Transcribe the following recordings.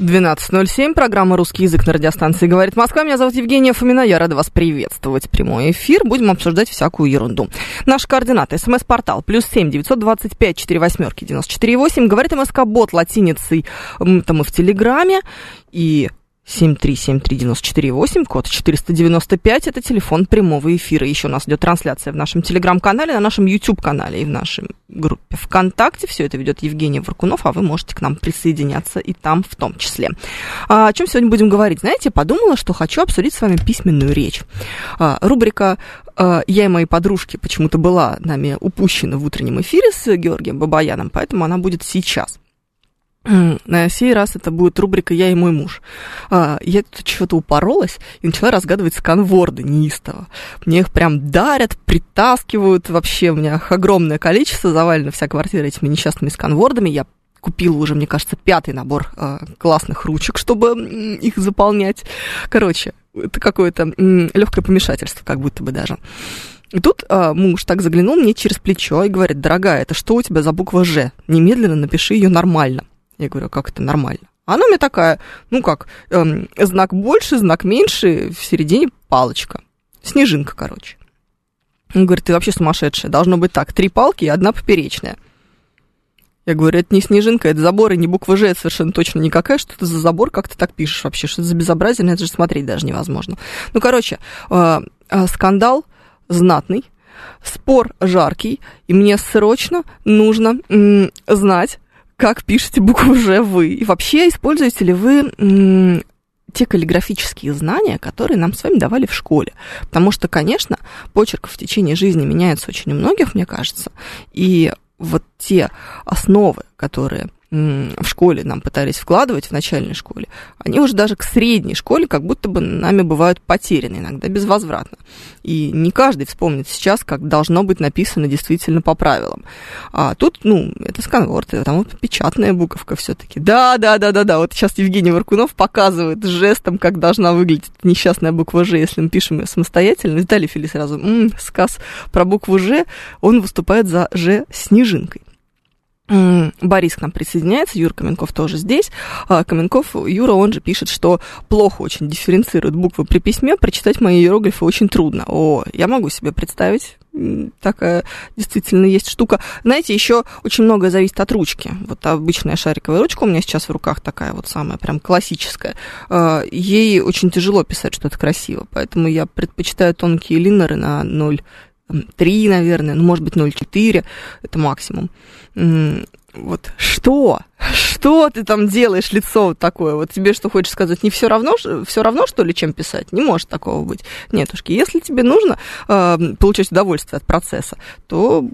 12.07, программа «Русский язык» на радиостанции «Говорит Москва». Меня зовут Евгения Фомина, я рада вас приветствовать. Прямой эфир, будем обсуждать всякую ерунду. Наши координаты. СМС-портал плюс семь девятьсот двадцать пять четыре восьмерки девяносто четыре восемь. Говорит МСК-бот латиницей, там и в Телеграме, и 7373948, код 495, это телефон прямого эфира. Еще у нас идет трансляция в нашем телеграм-канале, на нашем YouTube-канале и в нашей группе ВКонтакте. Все это ведет Евгений Варкунов, а вы можете к нам присоединяться и там в том числе. А, о чем сегодня будем говорить? Знаете, подумала, что хочу обсудить с вами письменную речь. А, рубрика а, «Я и мои подружки» почему-то была нами упущена в утреннем эфире с Георгием Бабаяном, поэтому она будет сейчас. На сей раз это будет рубрика «Я и мой муж». А, я тут чего-то упоролась и начала разгадывать сканворды неистово. Мне их прям дарят, притаскивают. Вообще у меня огромное количество, завалено вся квартира этими несчастными сканвордами. Я купила уже, мне кажется, пятый набор э, классных ручек, чтобы их заполнять. Короче, это какое-то легкое помешательство, как будто бы даже. И тут э, муж так заглянул мне через плечо и говорит, дорогая, это что у тебя за буква «Ж»? Немедленно напиши ее нормально. Я говорю, «А как это нормально? Она мне такая, ну как, эм, знак больше, знак меньше, в середине палочка. Снежинка, короче. Он говорит, ты вообще сумасшедшая. Должно быть так, три палки и одна поперечная. Я говорю, это не снежинка, это забор, и не буква «Ж», это совершенно точно никакая. Что это за забор, как ты так пишешь вообще? Что это за безобразие? Это же смотреть даже невозможно. Ну, короче, э, э, скандал знатный, спор жаркий, и мне срочно нужно знать, как пишете букву «Ж» вы? И вообще, используете ли вы те каллиграфические знания, которые нам с вами давали в школе. Потому что, конечно, почерк в течение жизни меняется очень у многих, мне кажется. И вот те основы, которые в школе нам пытались вкладывать в начальной школе, они уже даже к средней школе как будто бы нами бывают потеряны иногда безвозвратно. И не каждый вспомнит сейчас, как должно быть написано действительно по правилам. А тут, ну, это сканворд, там печатная буковка все-таки. Да, да, да, да, да. Вот сейчас Евгений Варкунов показывает жестом, как должна выглядеть несчастная буква Ж, если мы пишем ее самостоятельно. Виталий Фили сразу, м-м, сказ про букву Ж, он выступает за Ж снежинкой. Борис к нам присоединяется, Юра Каменков тоже здесь. А, Каменков, Юра, он же пишет, что плохо очень дифференцирует буквы при письме, прочитать мои иероглифы очень трудно. О, я могу себе представить, такая действительно есть штука. Знаете, еще очень многое зависит от ручки. Вот обычная шариковая ручка у меня сейчас в руках такая вот самая прям классическая. А, ей очень тяжело писать что-то красиво, поэтому я предпочитаю тонкие линеры на 0 3, наверное, ну, может быть, 0,4, это максимум. Вот что? Что ты там делаешь, лицо вот такое? Вот тебе что хочешь сказать? Не все равно, все равно, что ли, чем писать? Не может такого быть. Нетушки, если тебе нужно э, получать удовольствие от процесса, то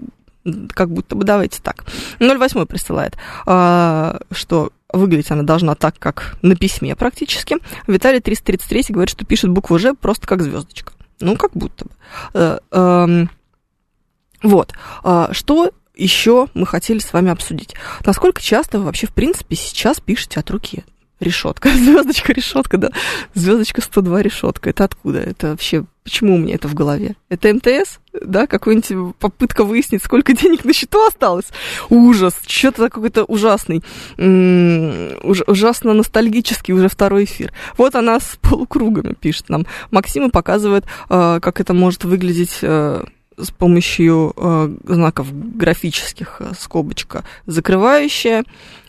как будто бы давайте так. 08 присылает, э, что выглядеть она должна так, как на письме практически. Виталий 333 говорит, что пишет букву «Ж» просто как звездочка. Ну, как будто бы. Э, эм, вот. А, что еще мы хотели с вами обсудить? Насколько часто вы вообще, в принципе, сейчас пишете от руки? Решетка, звездочка, решетка, да. Звездочка 102 решетка. Это откуда? Это вообще, почему у меня это в голове? Это МТС? Да, какая-нибудь попытка выяснить, сколько денег на счету осталось? Ужас, что-то какой-то ужасный, уж, ужасно ностальгический уже второй эфир. Вот она с полукругами пишет нам. Максима показывает, а, как это может выглядеть а, с помощью э, знаков графических, э, скобочка закрывающая.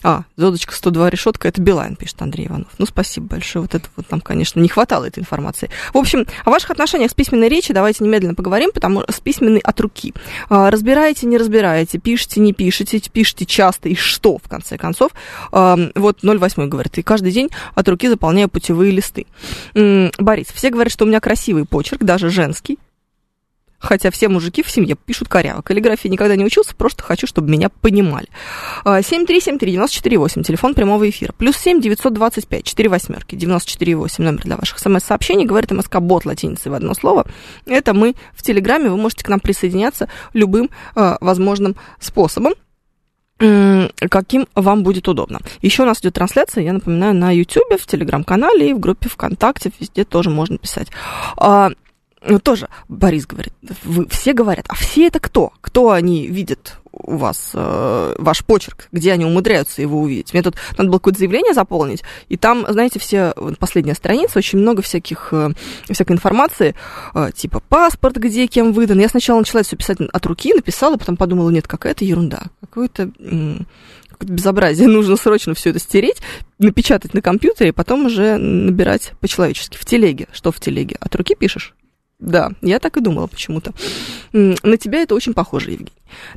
А, звездочка 102 решетка, это Билайн, пишет Андрей Иванов. Ну, спасибо большое. Вот это вот нам, конечно, не хватало этой информации. В общем, о ваших отношениях с письменной речи давайте немедленно поговорим, потому что с письменной от руки. А, разбираете, не разбираете, пишете, не пишете, пишете часто и что, в конце концов. А, вот 08 говорит, и каждый день от руки заполняю путевые листы. Борис, все говорят, что у меня красивый почерк, даже женский. Хотя все мужики в семье пишут коряво. Каллиграфии никогда не учился, просто хочу, чтобы меня понимали. 7373948, телефон прямого эфира. Плюс 7 925 4 восьмерки, 94,8, номер для ваших смс-сообщений. Говорит МСК бот латиницей в одно слово. Это мы в Телеграме. Вы можете к нам присоединяться любым э, возможным способом каким вам будет удобно. Еще у нас идет трансляция, я напоминаю, на YouTube, в Телеграм-канале и в группе ВКонтакте, везде тоже можно писать. Ну, тоже Борис говорит, вы все говорят, а все это кто? Кто они видят у вас, э, ваш почерк, где они умудряются его увидеть? Мне тут надо было какое-то заявление заполнить, и там, знаете, все, последняя страница, очень много всяких, э, всякой информации, э, типа паспорт, где, кем выдан. Я сначала начала все писать от руки, написала, потом подумала, нет, какая-то ерунда, какое-то безобразие. Нужно срочно все это стереть, напечатать на компьютере, и потом уже набирать по-человечески. В телеге. Что в телеге? От руки пишешь? Да, я так и думала почему-то. На тебя это очень похоже, Евгений.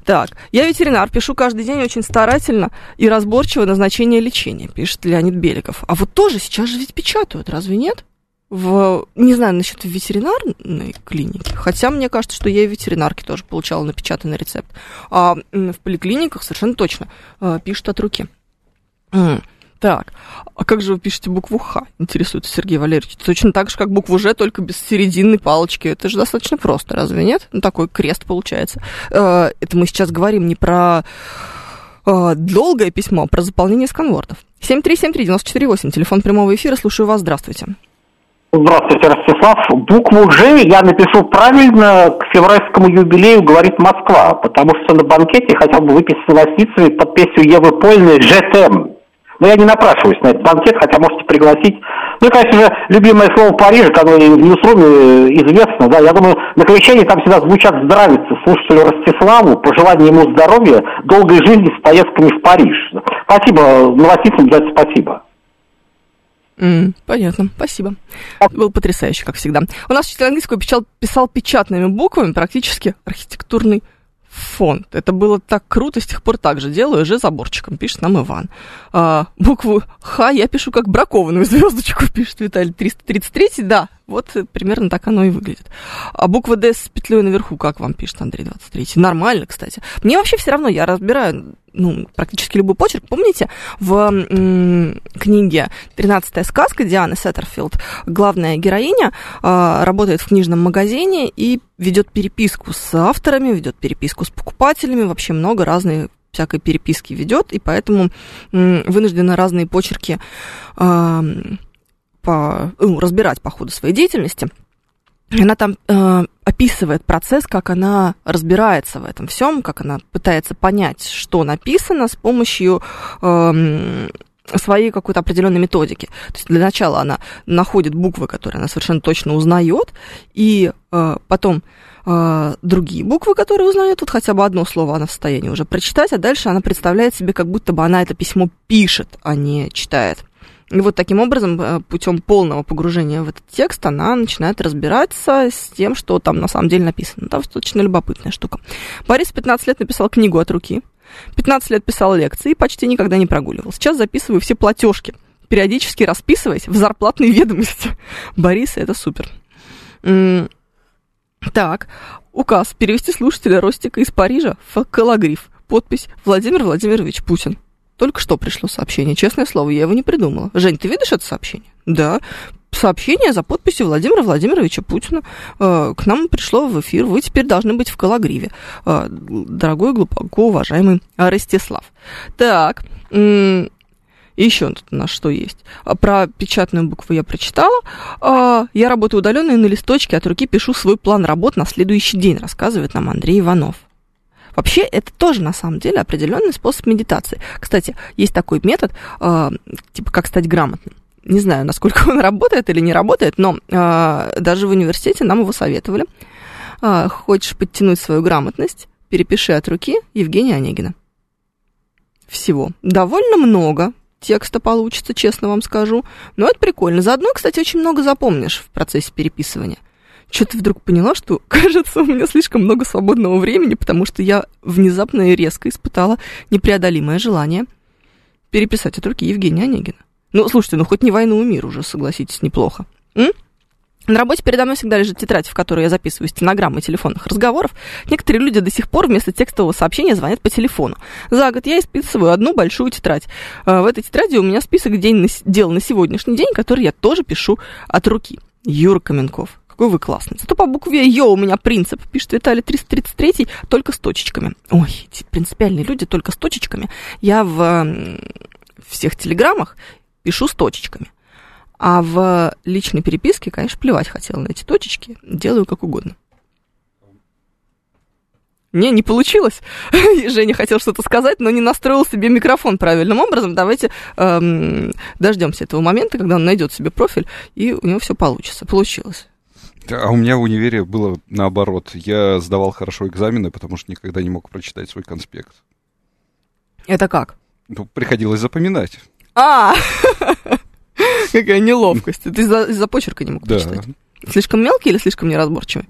Так, я ветеринар, пишу каждый день очень старательно и разборчиво назначение лечения, пишет Леонид Беликов. А вот тоже сейчас же ведь печатают, разве нет? В, не знаю, насчет ветеринарной клиники, хотя мне кажется, что я и в тоже получала напечатанный рецепт. А в поликлиниках совершенно точно э, пишут от руки. Так, а как же вы пишете букву Х, интересуется Сергей Валерьевич? Точно так же, как букву Ж, только без серединной палочки. Это же достаточно просто, разве нет? Ну, такой крест получается. Э, это мы сейчас говорим не про э, долгое письмо, а про заполнение сканвордов. 7373948, телефон прямого эфира, слушаю вас, здравствуйте. Здравствуйте, Ростислав. Букву «Ж» я напишу правильно к февральскому юбилею, говорит Москва, потому что на банкете хотел бы выпить с новостницами под песню Евы Польной «ЖТМ». Но я не напрашиваюсь на этот банкет, хотя можете пригласить. Ну и, конечно же, любимое слово Парижа, которое в Ньюсруме известно, да, я думаю, на крещении там всегда звучат здравицы слушателю Ростиславу, пожелание ему здоровья, долгой жизни с поездками в Париж. Спасибо, новостицам за это спасибо. Mm, понятно, спасибо. Был потрясающе, как всегда. У нас учитель английского писал, писал печатными буквами практически архитектурный фонд. Это было так круто, с тех пор так же делаю, же заборчиком, пишет нам Иван. А, букву Х я пишу как бракованную звездочку, пишет Виталий 333, да, вот примерно так оно и выглядит. А буква Д с петлей наверху, как вам пишет Андрей 23? Нормально, кстати. Мне вообще все равно, я разбираю ну, практически любой почерк. Помните, в м- книге «Тринадцатая сказка» Дианы Сеттерфилд главная героиня э, работает в книжном магазине и ведет переписку с авторами, ведет переписку с покупателями, вообще много разной всякой переписки ведет, и поэтому м- вынуждена разные почерки э, по, ну, разбирать по ходу своей деятельности. Она там э, описывает процесс, как она разбирается в этом всем, как она пытается понять, что написано с помощью э, своей какой-то определенной методики. То есть для начала она находит буквы, которые она совершенно точно узнает, и э, потом э, другие буквы, которые узнает, тут хотя бы одно слово она в состоянии уже прочитать, а дальше она представляет себе, как будто бы она это письмо пишет, а не читает. И вот таким образом, э, путем полного погружения в этот текст, она начинает разбираться с тем, что там на самом деле написано. Там достаточно любопытная штука. Борис 15 лет написал книгу от руки, 15 лет писал лекции и почти никогда не прогуливал. Сейчас записываю все платежки, периодически расписываясь в зарплатные ведомости. Борис, это супер. Так, указ перевести слушателя Ростика из Парижа в калагриф. Подпись Владимир Владимирович Путин. Только что пришло сообщение, честное слово, я его не придумала. Жень, ты видишь это сообщение? Да. Сообщение за подписью Владимира Владимировича Путина э, к нам пришло в эфир. Вы теперь должны быть в Калагриве. Э, дорогой, глубоко уважаемый Ростислав. Так, м- еще тут у нас что есть? Про печатную букву я прочитала. А, я работаю удаленно и на листочке от руки пишу свой план работ на следующий день, рассказывает нам Андрей Иванов. Вообще, это тоже на самом деле определенный способ медитации. Кстати, есть такой метод, э, типа как стать грамотным. Не знаю, насколько он работает или не работает, но э, даже в университете нам его советовали. Э, хочешь подтянуть свою грамотность, перепиши от руки Евгения Онегина. Всего. Довольно много текста получится, честно вам скажу. Но это прикольно. Заодно, кстати, очень много запомнишь в процессе переписывания что-то вдруг поняла, что, кажется, у меня слишком много свободного времени, потому что я внезапно и резко испытала непреодолимое желание переписать от руки Евгения Онегина. Ну, слушайте, ну хоть не «Войну и мир» уже, согласитесь, неплохо. М? На работе передо мной всегда лежит тетрадь, в которой я записываю стенограммы телефонных разговоров. Некоторые люди до сих пор вместо текстового сообщения звонят по телефону. За год я исписываю одну большую тетрадь. А, в этой тетради у меня список день на, дел на сегодняшний день, который я тоже пишу от руки. Юра Каменков. Какой вы классный. Зато по букве Ё у меня принцип, пишет Виталий 333, только с точечками. Ой, эти принципиальные люди только с точечками. Я в всех телеграммах пишу с точечками. А в личной переписке, конечно, плевать хотела на эти точечки. Делаю как угодно. Не, не получилось. Женя хотел что-то сказать, но не настроил себе микрофон правильным образом. Давайте эм, дождемся этого момента, когда он найдет себе профиль, и у него все получится. Получилось. А у меня в универе было наоборот. Я сдавал хорошо экзамены, потому что никогда не мог прочитать свой конспект. Это как? Ну, приходилось запоминать. А, Какая неловкость. Ты из-за, из почерка не мог да. прочитать. Слишком мелкий или слишком неразборчивый?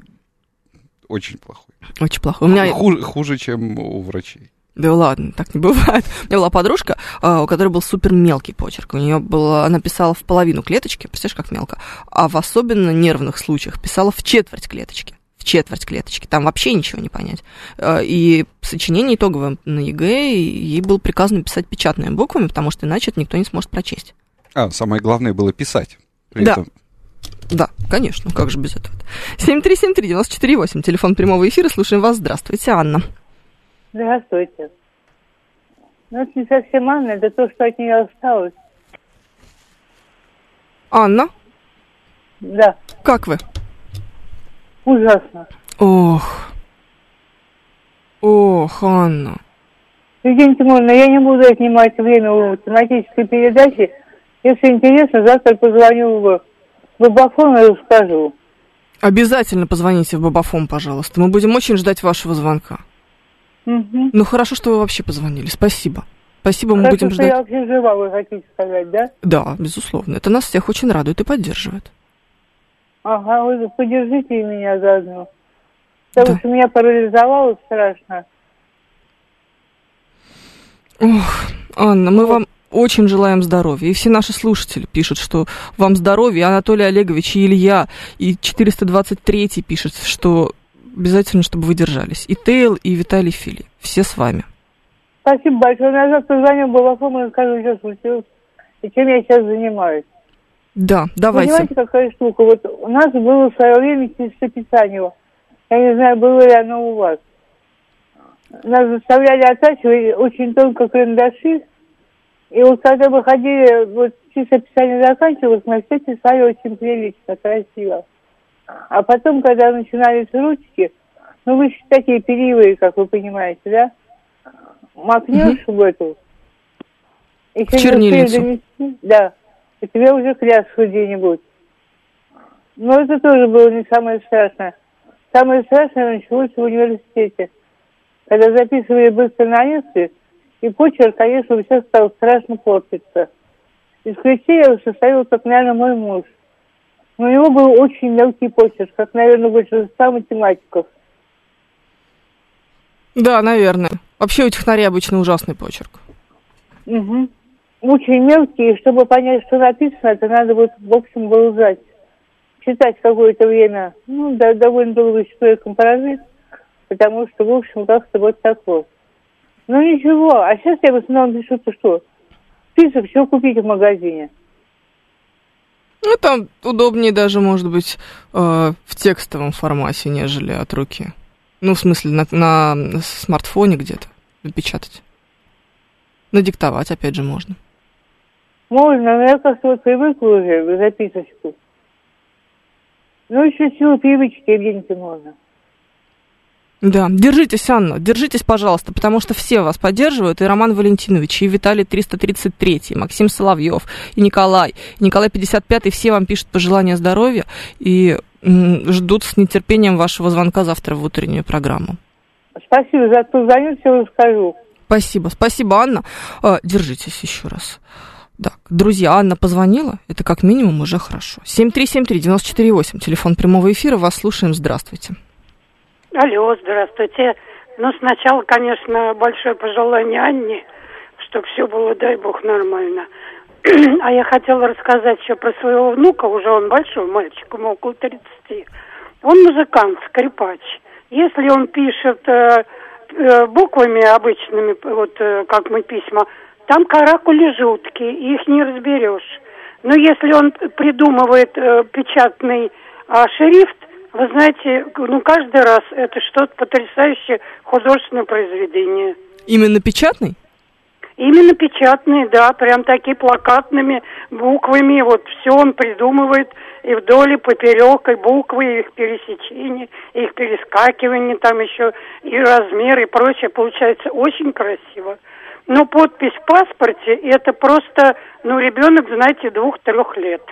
Очень плохой. Очень плохой. У меня... хуже, хуже, чем у врачей. Да ладно, так не бывает. У меня была подружка, а, у которой был супер мелкий почерк. У нее было, она писала в половину клеточки, представляешь, как мелко. А в особенно нервных случаях писала в четверть клеточки. В четверть клеточки. Там вообще ничего не понять. А, и сочинение итоговое на ЕГЭ ей было приказано писать печатными буквами, потому что иначе это никто не сможет прочесть. А, самое главное было писать. При да. Этом... Да, конечно, как же без этого. 7373948, телефон прямого эфира, слушаем вас. Здравствуйте, Анна. Здравствуйте. Ну, это не совсем Анна, это то, что от нее осталось. Анна? Да. Как вы? Ужасно. Ох. Ох, Анна. Евгения Тимуровна, я не буду отнимать время у тематической передачи. Если интересно, завтра позвоню в Бабафон и расскажу. Обязательно позвоните в Бабафон, пожалуйста. Мы будем очень ждать вашего звонка. Угу. Ну, хорошо, что вы вообще позвонили. Спасибо. Спасибо, мы будем ждать. я вообще жива, вы хотите сказать, да? Да, безусловно. Это нас всех очень радует и поддерживает. Ага, вы поддержите меня заодно. Потому да. что меня парализовало страшно. Ох, Анна, мы вам очень желаем здоровья. И все наши слушатели пишут, что вам здоровья. Анатолий Олегович и Илья, и 423 пишет, что обязательно, чтобы вы держались. И Тейл, и Виталий Фили. Все с вами. Спасибо большое. Я завтра звоню Балафому и расскажу, что случилось и чем я сейчас занимаюсь. Да, давайте. Понимаете, какая штука? Вот у нас было в свое время чистописание. Я не знаю, было ли оно у вас. Нас заставляли оттачивать очень тонко карандаши, и вот когда мы ходили, вот чисто описание заканчивалось, мы все писали очень прилично, красиво. А потом, когда начинались ручки, ну вы еще такие перьевые, как вы понимаете, да? Макнешь в эту. И в чернильницу. Донести, да. И тебе уже кляску где-нибудь. Но это тоже было не самое страшное. Самое страшное началось в университете. Когда записывали быстро на несколько, и почерк, конечно, сейчас стал страшно портиться. Исключение составил, как, наверное, мой муж. Но у него был очень мелкий почерк, как, наверное, большинство математиков. Да, наверное. Вообще у технарей обычно ужасный почерк. Угу. Очень мелкий, и чтобы понять, что написано, это надо вот, в общем, вылезать. Читать какое-то время, ну, да, довольно долго человеком прожить, потому что, в общем, как-то вот так вот. Ну ничего, а сейчас я в основном пишу, то что? Список, что купить в магазине. Ну, там удобнее даже, может быть, э, в текстовом формате, нежели от руки. Ну, в смысле, на, на смартфоне где-то напечатать. Надиктовать, опять же, можно. Можно, но я как-то привыкла уже записочку. Ну, еще силу привычки, Евгения можно. Да, держитесь, Анна, держитесь, пожалуйста, потому что все вас поддерживают, и Роман Валентинович, и Виталий 333, и Максим Соловьев, и Николай, и Николай 55, все вам пишут пожелания здоровья и ждут с нетерпением вашего звонка завтра в утреннюю программу. Спасибо за то, звоню, все расскажу. Спасибо, спасибо, Анна. А, держитесь еще раз. Так, друзья, Анна позвонила, это как минимум уже хорошо. 7373948, телефон прямого эфира, вас слушаем, здравствуйте. Алло, здравствуйте. Ну, сначала, конечно, большое пожелание Анне, чтобы все было, дай бог, нормально. А я хотела рассказать еще про своего внука, уже он большой мальчик, ему около 30. Он музыкант, скрипач. Если он пишет э, э, буквами обычными, вот э, как мы письма, там каракули жуткие, их не разберешь. Но если он придумывает э, печатный э, шрифт, вы знаете, ну каждый раз это что-то потрясающее художественное произведение. Именно печатный? Именно печатные, да, прям такие плакатными буквами, вот все он придумывает, и вдоль, и поперек, и буквы, и их пересечение, и их перескакивание, там еще и размер, и прочее, получается очень красиво. Но подпись в паспорте, это просто, ну, ребенок, знаете, двух-трех лет.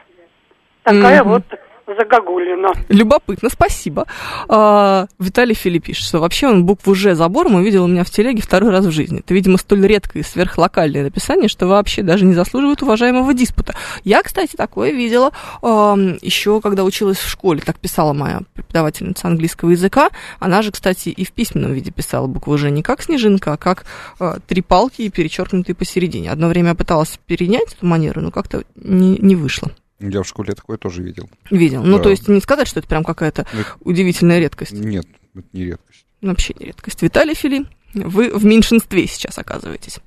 Такая mm-hmm. вот загогулина. Любопытно, спасибо. А, Виталий Филипп пишет, что вообще он букву «Ж» забором увидел у меня в телеге второй раз в жизни. Это, видимо, столь редкое и сверхлокальное написание, что вообще даже не заслуживает уважаемого диспута. Я, кстати, такое видела а, еще, когда училась в школе. Так писала моя преподавательница английского языка. Она же, кстати, и в письменном виде писала букву «Ж» не как снежинка, а как а, три палки, перечеркнутые посередине. Одно время я пыталась перенять эту манеру, но как-то не, не вышло. Я в школе такое тоже видел. Видел. Ну, да. Ну, то есть не сказать, что это прям какая-то это... удивительная редкость. Нет, это не редкость. Вообще не редкость. Виталий Фили, вы в меньшинстве сейчас оказываетесь.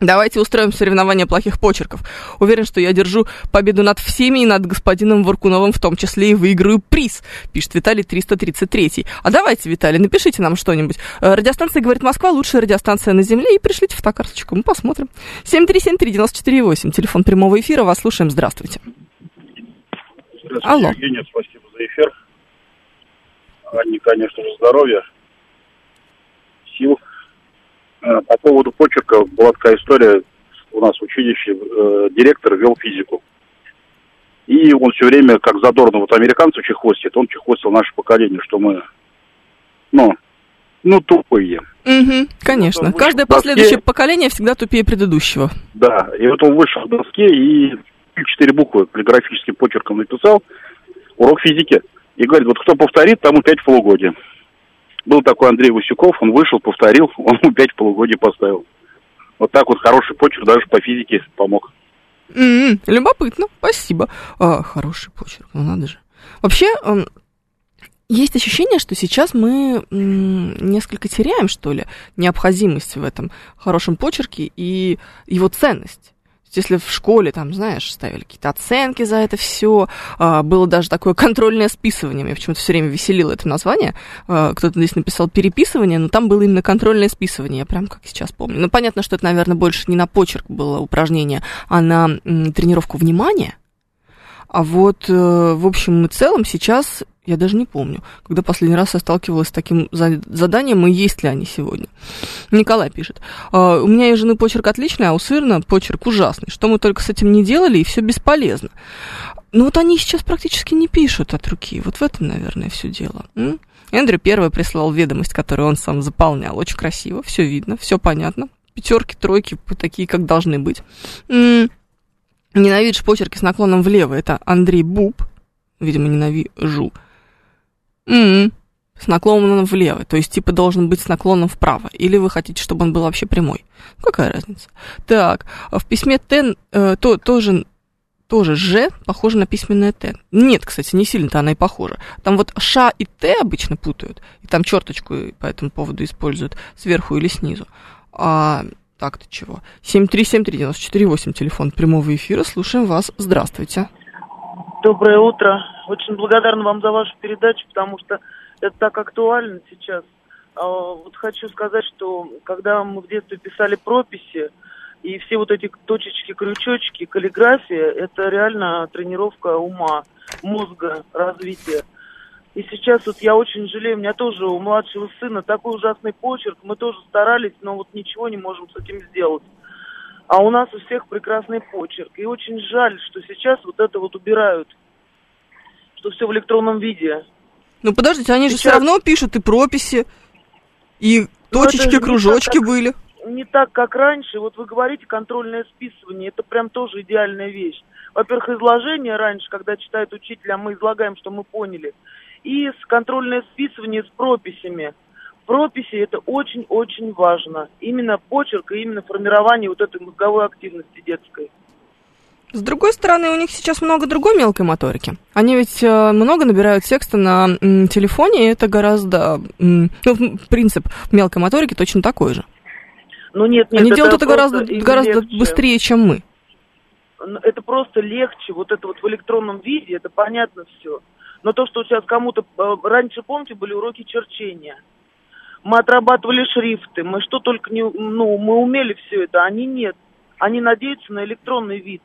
Давайте устроим соревнование плохих почерков. Уверен, что я держу победу над всеми и над господином Варкуновым в том числе и выиграю приз, пишет Виталий 333. А давайте, Виталий, напишите нам что-нибудь. Э, радиостанция «Говорит Москва» лучшая радиостанция на Земле и пришлите фотокарточку, мы посмотрим. 7373948, телефон прямого эфира, вас слушаем, здравствуйте. Здравствуйте, Алло. Евгения, спасибо за эфир. Анне, конечно же, здоровья, сил по поводу почерка была такая история у нас в училище. Э, директор вел физику. И он все время, как задорно вот американцев чехвостит, он чехвостил наше поколение, что мы, ну, ну, тупые. Угу, конечно. Вот Каждое последующее поколение всегда тупее предыдущего. Да, и вот он вышел в доске и четыре буквы полиграфическим почерком написал урок физики. И говорит, вот кто повторит, тому пять в полугодие. Был такой Андрей Васюков, он вышел, повторил, он ему пять полугодий поставил. Вот так вот хороший почерк даже по физике помог. Mm-hmm. Любопытно, спасибо. А, хороший почерк, ну надо же. Вообще, есть ощущение, что сейчас мы несколько теряем, что ли, необходимость в этом хорошем почерке и его ценность если в школе, там, знаешь, ставили какие-то оценки за это все, а, было даже такое контрольное списывание, меня почему-то все время веселило это название, а, кто-то здесь написал переписывание, но там было именно контрольное списывание, я прям как сейчас помню. Ну, понятно, что это, наверное, больше не на почерк было упражнение, а на тренировку внимания, а вот, э, в общем и целом, сейчас я даже не помню, когда последний раз я сталкивалась с таким заданием, и есть ли они сегодня. Николай пишет. «А, у меня и жены почерк отличный, а у сына почерк ужасный. Что мы только с этим не делали, и все бесполезно. Ну вот они сейчас практически не пишут от руки. Вот в этом, наверное, все дело. М? Эндрю первый прислал ведомость, которую он сам заполнял. Очень красиво, все видно, все понятно. Пятерки, тройки, такие, как должны быть. М- Ненавидишь почерки с наклоном влево. Это Андрей Буб. Видимо, ненавижу. М-м, с наклоном влево. То есть, типа, должен быть с наклоном вправо. Или вы хотите, чтобы он был вообще прямой. Какая разница? Так, в письме Т э, то, тоже, тоже Ж похоже на письменное Т. Нет, кстати, не сильно-то она и похожа. Там вот Ш и Т обычно путают. И там черточку по этому поводу используют сверху или снизу. А так-то чего? 7373948, телефон прямого эфира. Слушаем вас. Здравствуйте. Доброе утро. Очень благодарна вам за вашу передачу, потому что это так актуально сейчас. А, вот хочу сказать, что когда мы в детстве писали прописи, и все вот эти точечки, крючочки, каллиграфия, это реально тренировка ума, мозга, развития. И сейчас вот я очень жалею, у меня тоже у младшего сына такой ужасный почерк, мы тоже старались, но вот ничего не можем с этим сделать. А у нас у всех прекрасный почерк. И очень жаль, что сейчас вот это вот убирают, что все в электронном виде. Ну подождите, они сейчас... же все равно пишут и прописи, и ну, точечки, кружочки так, были. Не так, как раньше. Вот вы говорите контрольное списывание, это прям тоже идеальная вещь. Во-первых, изложение раньше, когда читает учитель, а мы излагаем, что мы поняли – и с контрольное списывание с прописями. Прописи это очень-очень важно. Именно почерк и именно формирование вот этой мозговой активности детской. С другой стороны, у них сейчас много другой мелкой моторики. Они ведь э, много набирают текста на телефоне, и это гораздо... Ну, принцип мелкой моторики точно такой же. Ну нет, нет, Они это делают это гораздо, гораздо легче. быстрее, чем мы. Это просто легче, вот это вот в электронном виде, это понятно все. Но то, что сейчас кому-то... э, Раньше, помните, были уроки черчения. Мы отрабатывали шрифты, мы что только не... Ну, мы умели все это, а они нет. Они надеются на электронный вид.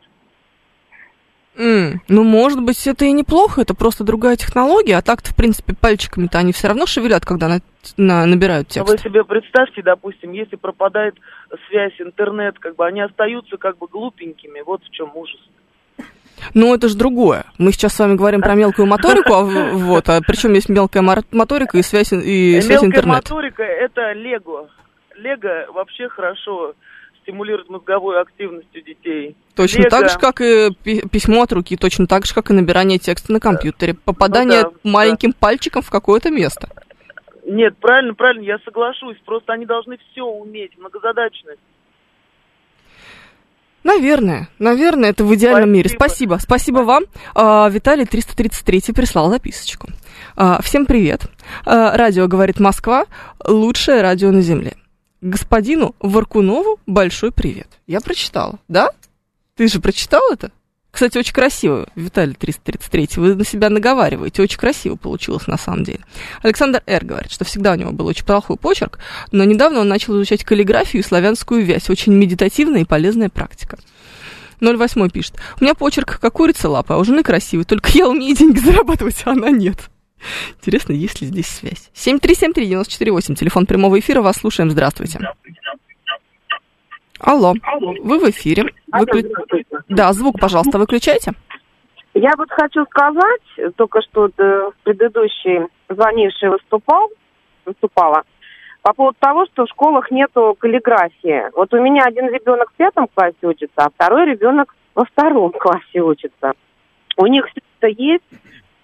М, Ну, может быть, это и неплохо, это просто другая технология, а так-то, в принципе, пальчиками-то они все равно шевелят, когда на- на- набирают А текст. Вы себе представьте, допустим, если пропадает связь, интернет, как бы они остаются как бы глупенькими. Вот в чем ужас. Ну, это же другое. Мы сейчас с вами говорим про мелкую моторику, а, вот, а причем есть мелкая моторика и связь, и связь Мелкая интернет. моторика – это лего. Лего вообще хорошо стимулирует мозговую активность у детей. Точно Лего- так же, как и пи- письмо от руки, точно так же, как и набирание текста на компьютере. Попадание Ну да, маленьким пальчиком в какое-то место. Нет, правильно, правильно, я соглашусь. Просто они должны все уметь, многозадачность. Наверное, наверное, это в идеальном Спасибо. мире. Спасибо, спасибо вам. А, Виталий 333 прислал записочку. А, всем привет. А, радио говорит Москва, лучшее радио на земле. Господину Варкунову большой привет. Я прочитала, да? Ты же прочитал это? Кстати, очень красиво, Виталий 333, вы на себя наговариваете, очень красиво получилось на самом деле. Александр Р. говорит, что всегда у него был очень плохой почерк, но недавно он начал изучать каллиграфию и славянскую вязь, очень медитативная и полезная практика. 08 пишет, у меня почерк как курица лапа, а у жены красивый, только я умею деньги зарабатывать, а она нет. Интересно, есть ли здесь связь? 7373948, телефон прямого эфира, вас слушаем, здравствуйте. Алло, вы в эфире. Выклю- Да, звук, пожалуйста, выключайте. Я вот хочу сказать, только что э, предыдущий звонивший выступал, выступала, по поводу того, что в школах нету каллиграфии. Вот у меня один ребенок в пятом классе учится, а второй ребенок во втором классе учится. У них все это есть,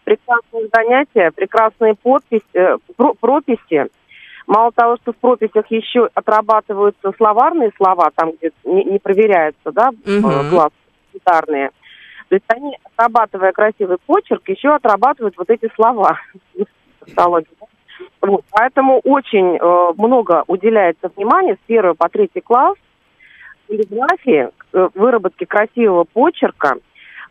прекрасные занятия, прекрасные подписи, э, про- прописи. Мало того, что в прописях еще отрабатываются словарные слова, там, где не, не проверяются, да, Мгм. э, класс гитарные. То есть они, отрабатывая красивый почерк, еще отрабатывают вот эти слова. Вот, поэтому очень э, много уделяется внимания с первого по третий класс каллиграфии, выработке красивого почерка.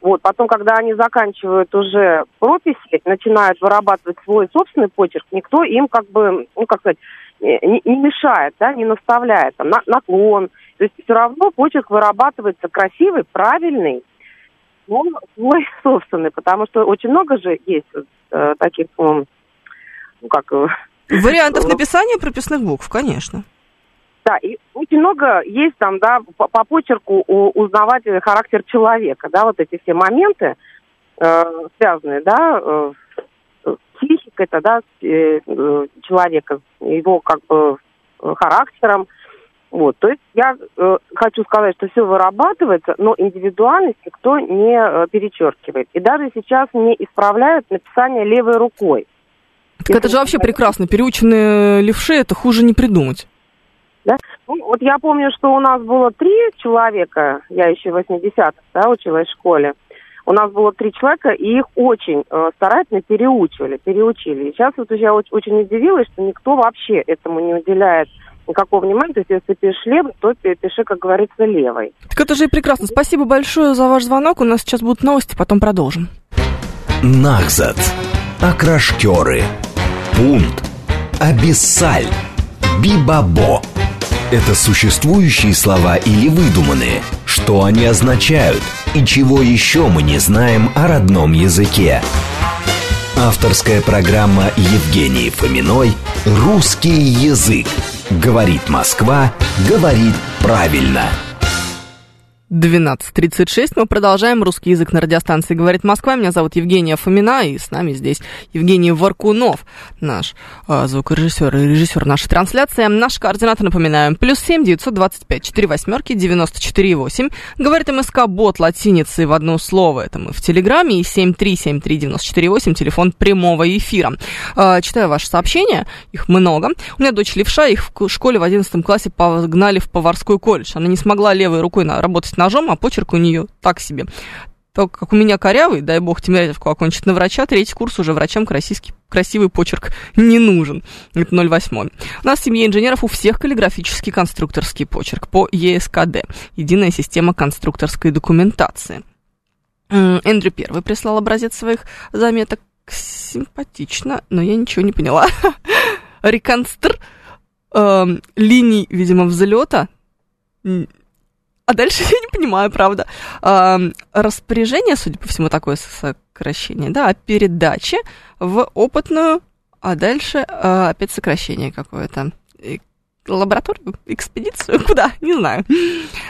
Вот, потом, когда они заканчивают уже прописи, начинают вырабатывать свой собственный почерк, никто им как бы, ну, как сказать, не, не мешает, да, не наставляет, там, на- наклон. То есть все равно почерк вырабатывается красивый, правильный, но свой собственный, потому что очень много же есть вот, э, таких, ну, как... э, Вариантов написания прописных букв, конечно. Да, и очень много есть там, да, по, по почерку узнавать э, характер человека, да, вот эти все моменты, э, связанные, да, э, с психикой, это, да, с, э, э, человека, его как бы э, характером. Вот, то есть я э, хочу сказать, что все вырабатывается, но индивидуальность никто не э, перечеркивает. И даже сейчас не исправляют написание левой рукой. Так это же вообще прекрасно. Переученные левши, это хуже не придумать. Да? Ну, вот я помню, что у нас было три человека, я еще в 80-х да, училась в школе. У нас было три человека, и их очень э, старательно переучивали, переучили. И сейчас вот я очень, очень удивилась, что никто вообще этому не уделяет никакого внимания. То есть, если пишешь левой, то пи- пиши, как говорится, левой. Так это же и прекрасно. Спасибо большое за ваш звонок. У нас сейчас будут новости, потом продолжим. Нахзат. Окрашкеры. Пункт. Абиссаль. Бибабо. Это существующие слова или выдуманные? Что они означают? И чего еще мы не знаем о родном языке? Авторская программа Евгении Фоминой «Русский язык». Говорит Москва, говорит правильно. 12.36. Мы продолжаем русский язык на радиостанции «Говорит Москва». Меня зовут Евгения Фомина, и с нами здесь Евгений Варкунов, наш э, звукорежиссер и режиссер нашей трансляции. Наш координатор, напоминаем, плюс семь девятьсот двадцать пять четыре восьмерки девяносто четыре восемь. Говорит МСК бот латиницей в одно слово. Это мы в Телеграме. И семь три семь три девяносто четыре восемь. Телефон прямого эфира. Э, читаю ваши сообщения. Их много. У меня дочь левша. Их в школе в одиннадцатом классе погнали в поварской колледж. Она не смогла левой рукой на, работать на ножом, а почерк у нее так себе. Так как у меня корявый, дай бог Тимирязевку окончит на врача, третий курс уже врачам красивый, красивый почерк не нужен. Это 08. У нас в семье инженеров у всех каллиграфический конструкторский почерк по ЕСКД. Единая система конструкторской документации. Эндрю первый прислал образец своих заметок. Симпатично, но я ничего не поняла. Реконстр э, линий, видимо, взлета а дальше я не понимаю, правда. А, распоряжение, судя по всему, такое сокращение, да, о передаче в опытную, а дальше а, опять сокращение какое-то лабораторию, экспедицию, куда, не знаю.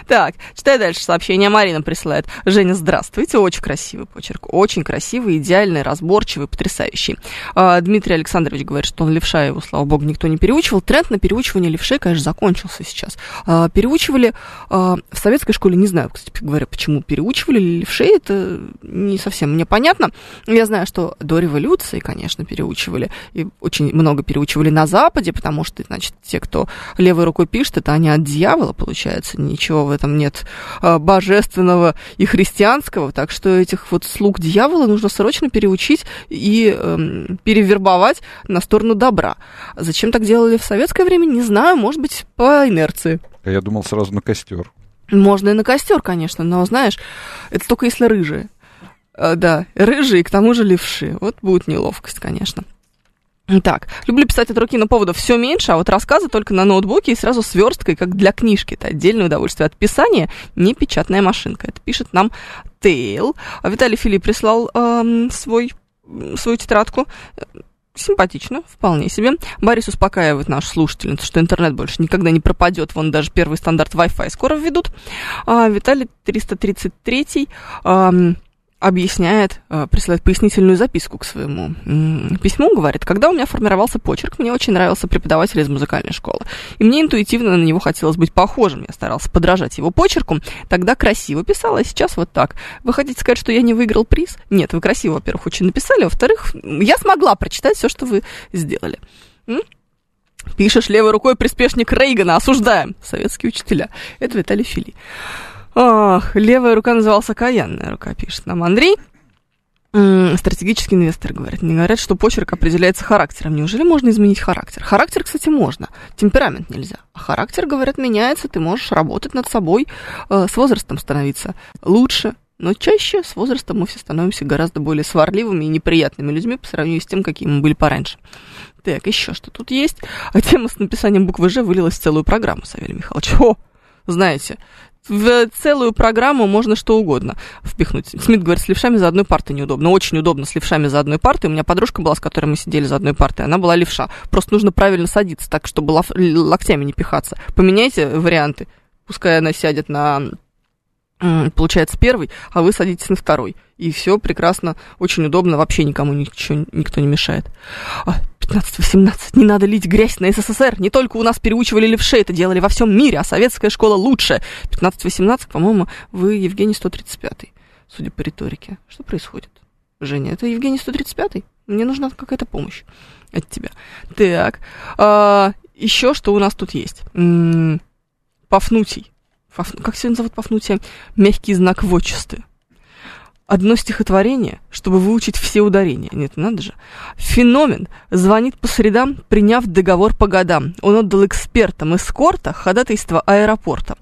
Так, читаю дальше сообщение. Марина присылает. Женя, здравствуйте. Очень красивый почерк. Очень красивый, идеальный, разборчивый, потрясающий. А, Дмитрий Александрович говорит, что он левша, его, слава богу, никто не переучивал. Тренд на переучивание левшей, конечно, закончился сейчас. А, переучивали а, в советской школе, не знаю, кстати говоря, почему переучивали левшей, это не совсем мне понятно. Я знаю, что до революции, конечно, переучивали, и очень много переучивали на Западе, потому что, значит, те, кто левой рукой пишет, это они от дьявола, получается. Ничего в этом нет а, божественного и христианского. Так что этих вот слуг дьявола нужно срочно переучить и эм, перевербовать на сторону добра. Зачем так делали в советское время, не знаю. Может быть, по инерции. А я думал сразу на костер. Можно и на костер, конечно, но знаешь, это только если рыжие. А, да, рыжие, к тому же левши. Вот будет неловкость, конечно. Так, люблю писать от руки на поводов все меньше, а вот рассказы только на ноутбуке и сразу сверсткой, как для книжки. Это отдельное удовольствие от писания, не печатная машинка. Это пишет нам Тейл. А Виталий Филипп прислал эм, свой, свою тетрадку симпатично, вполне себе. Борис успокаивает нашу слушательницу, что интернет больше никогда не пропадет. Вон даже первый стандарт Wi-Fi скоро введут. А Виталий 333 эм, объясняет, э, присылает пояснительную записку к своему письму, говорит, когда у меня формировался почерк, мне очень нравился преподаватель из музыкальной школы, и мне интуитивно на него хотелось быть похожим, я старался подражать его почерку, тогда красиво писала, а сейчас вот так. Вы хотите сказать, что я не выиграл приз? Нет, вы красиво, во-первых, очень написали, во-вторых, я смогла прочитать все, что вы сделали. Пишешь левой рукой приспешник Рейгана, осуждаем. Советские учителя. Это Виталий Фили. Ах, левая рука назывался каянная рука, пишет нам Андрей. Стратегический инвестор говорит. Не говорят, что почерк определяется характером. Неужели можно изменить характер? Характер, кстати, можно. Темперамент нельзя. А характер, говорят, меняется. Ты можешь работать над собой, э, с возрастом становиться лучше. Но чаще с возрастом мы все становимся гораздо более сварливыми и неприятными людьми по сравнению с тем, какими мы были пораньше. Так, еще что тут есть? А тема с написанием буквы «Ж» вылилась в целую программу, Савелий Михайлович. О, знаете, в целую программу можно что угодно впихнуть. Смит говорит, с левшами за одной партой неудобно. Очень удобно с левшами за одной партой. У меня подружка была, с которой мы сидели за одной партой, она была левша. Просто нужно правильно садиться так, чтобы локтями не пихаться. Поменяйте варианты. Пускай она сядет на получается первый, а вы садитесь на второй. И все прекрасно, очень удобно, вообще никому ничего, никто не мешает. 15-18. Не надо лить грязь на СССР. Не только у нас переучивали левшей, это делали во всем мире, а советская школа лучше. 15-18, по-моему, вы Евгений 135 судя по риторике. Что происходит? Женя, это Евгений 135 Мне нужна какая-то помощь от тебя. Так, а, еще что у нас тут есть? Пафнутий. Как сегодня зовут Пафнутия? Мягкий знак в отчестве одно стихотворение, чтобы выучить все ударения. Нет, надо же. Феномен звонит по средам, приняв договор по годам. Он отдал экспертам эскорта ходатайство аэропорта.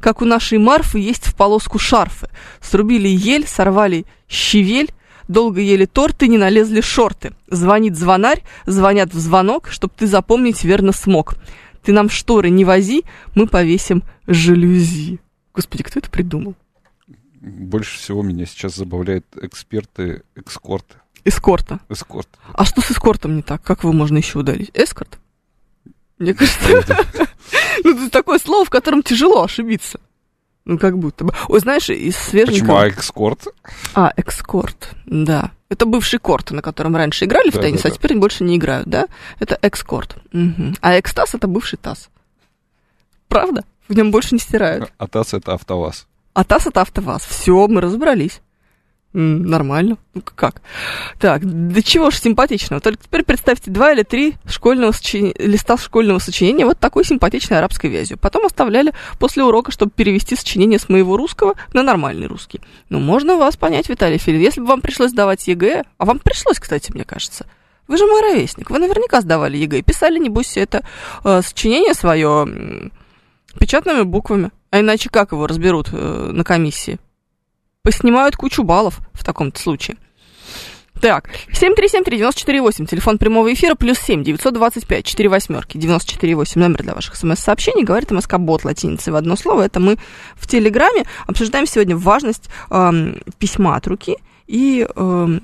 Как у нашей Марфы есть в полоску шарфы. Срубили ель, сорвали щавель, долго ели торты, не налезли шорты. Звонит звонарь, звонят в звонок, чтоб ты запомнить верно смог. Ты нам шторы не вози, мы повесим жалюзи. Господи, кто это придумал? Больше всего меня сейчас забавляют эксперты экскорта. Эскорта. Эскорт. А что с эскортом не так? Как его можно еще ударить? Эскорт? Мне кажется, ну, это такое слово, в котором тяжело ошибиться. Ну, как будто бы. Ой, знаешь, из свеженького... Почему? А экскорт? А, экскорт, да. Это бывший корт, на котором раньше играли в теннис, а теперь больше не играют, да? Это экскорт. А экстаз — это бывший таз. Правда? В нем больше не стирают. А таз — это автоваз. А ТАСС это АвтоВАЗ. Все, мы разобрались. Нормально. Ну как? Так, да чего ж симпатичного. Только теперь представьте два или три школьного сочинения, листа школьного сочинения вот такой симпатичной арабской вязью. Потом оставляли после урока, чтобы перевести сочинение с моего русского на нормальный русский. Ну, можно вас понять, Виталий Филин. Если бы вам пришлось сдавать ЕГЭ, а вам пришлось, кстати, мне кажется, вы же мой ровесник, вы наверняка сдавали ЕГЭ писали, небось, это э, сочинение свое э, печатными буквами. А иначе как его разберут э, на комиссии? Поснимают кучу баллов в таком-то случае. Так, 7373948, телефон прямого эфира, плюс 7, 925, 4 восьмерки, 94,8, номер для ваших смс-сообщений, govoritmskbot латиницей в одно слово, это мы в Телеграме обсуждаем сегодня важность э, письма от руки и э,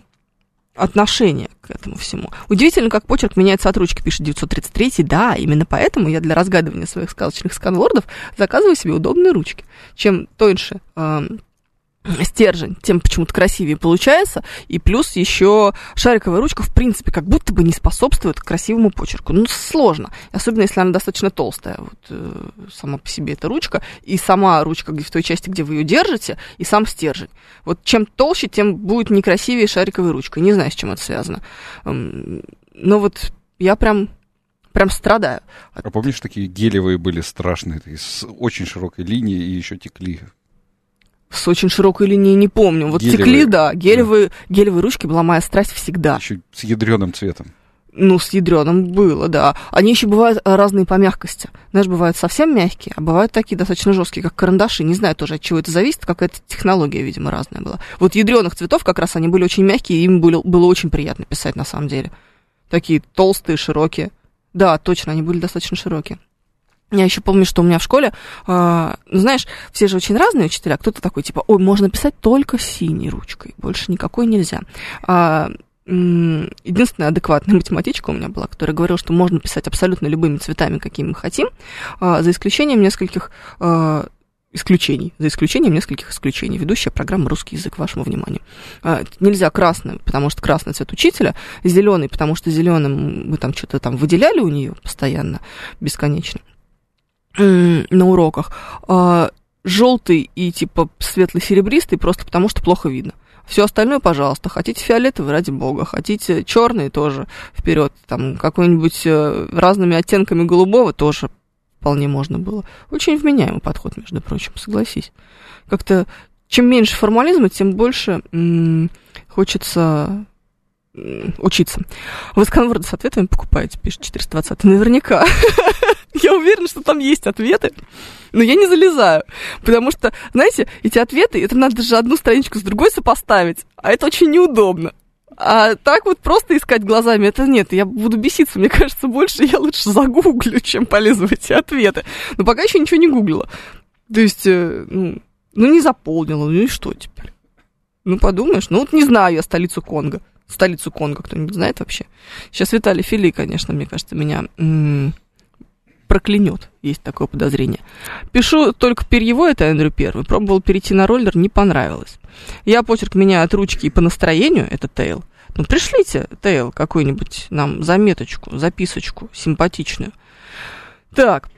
отношение к этому всему. Удивительно, как почерк меняется от ручки, пишет 933. Да, именно поэтому я для разгадывания своих сказочных сканвордов заказываю себе удобные ручки. Чем тоньше э, стержень, тем почему-то красивее получается. И плюс еще шариковая ручка, в принципе, как будто бы не способствует красивому почерку. Ну, сложно. Особенно, если она достаточно толстая. Вот э, сама по себе эта ручка. И сама ручка в той части, где вы ее держите, и сам стержень. Вот чем толще, тем будет некрасивее шариковая ручка. Не знаю, с чем это связано. Эм, но вот я прям прям страдаю. А помнишь, такие гелевые были страшные, с очень широкой линией и еще текли с очень широкой линией не помню. Вот гелевые. текли, да, гелевые, да. гелевые ручки была моя страсть всегда. Еще с ядреным цветом. Ну, с ядреным было, да. Они еще бывают разные по мягкости. Знаешь, бывают совсем мягкие, а бывают такие достаточно жесткие, как карандаши. Не знаю тоже, от чего это зависит, какая-то технология, видимо, разная была. Вот ядреных цветов как раз они были очень мягкие, и им было, было очень приятно писать на самом деле. Такие толстые, широкие. Да, точно, они были достаточно широкие. Я еще помню, что у меня в школе, э, знаешь, все же очень разные учителя. Кто-то такой, типа, ой, можно писать только синей ручкой, больше никакой нельзя. А, единственная адекватная математичка у меня была, которая говорила, что можно писать абсолютно любыми цветами, какими мы хотим, а, за исключением нескольких а, исключений, за исключением нескольких исключений. Ведущая программа «Русский язык» вашему вниманию. Нельзя красный, потому что красный цвет учителя, зеленый, потому что зеленым мы там что-то там выделяли у нее постоянно, бесконечно на уроках. А, желтый и типа светло-серебристый просто потому, что плохо видно. Все остальное, пожалуйста. Хотите фиолетовый, ради бога. Хотите черный, тоже вперед. Там какой-нибудь э, разными оттенками голубого тоже вполне можно было. Очень вменяемый подход, между прочим, согласись. Как-то чем меньше формализма, тем больше м- хочется учиться. Вы сканворды с ответами покупаете, пишет 420. Наверняка. я уверена, что там есть ответы, но я не залезаю. Потому что, знаете, эти ответы, это надо же одну страничку с другой сопоставить, а это очень неудобно. А так вот просто искать глазами, это нет, я буду беситься, мне кажется, больше я лучше загуглю, чем полезу в эти ответы. Но пока еще ничего не гуглила. То есть, э, ну, ну не заполнила, ну и что теперь? Ну, подумаешь, ну вот не знаю я столицу Конго столицу Конго кто-нибудь знает вообще? Сейчас Виталий Фили, конечно, мне кажется, меня м- проклянет, есть такое подозрение. Пишу только перьевой, это Эндрю Первый. Пробовал перейти на роллер, не понравилось. Я почерк меняю от ручки и по настроению, это Тейл. Ну, пришлите, Тейл, какую-нибудь нам заметочку, записочку симпатичную. Так,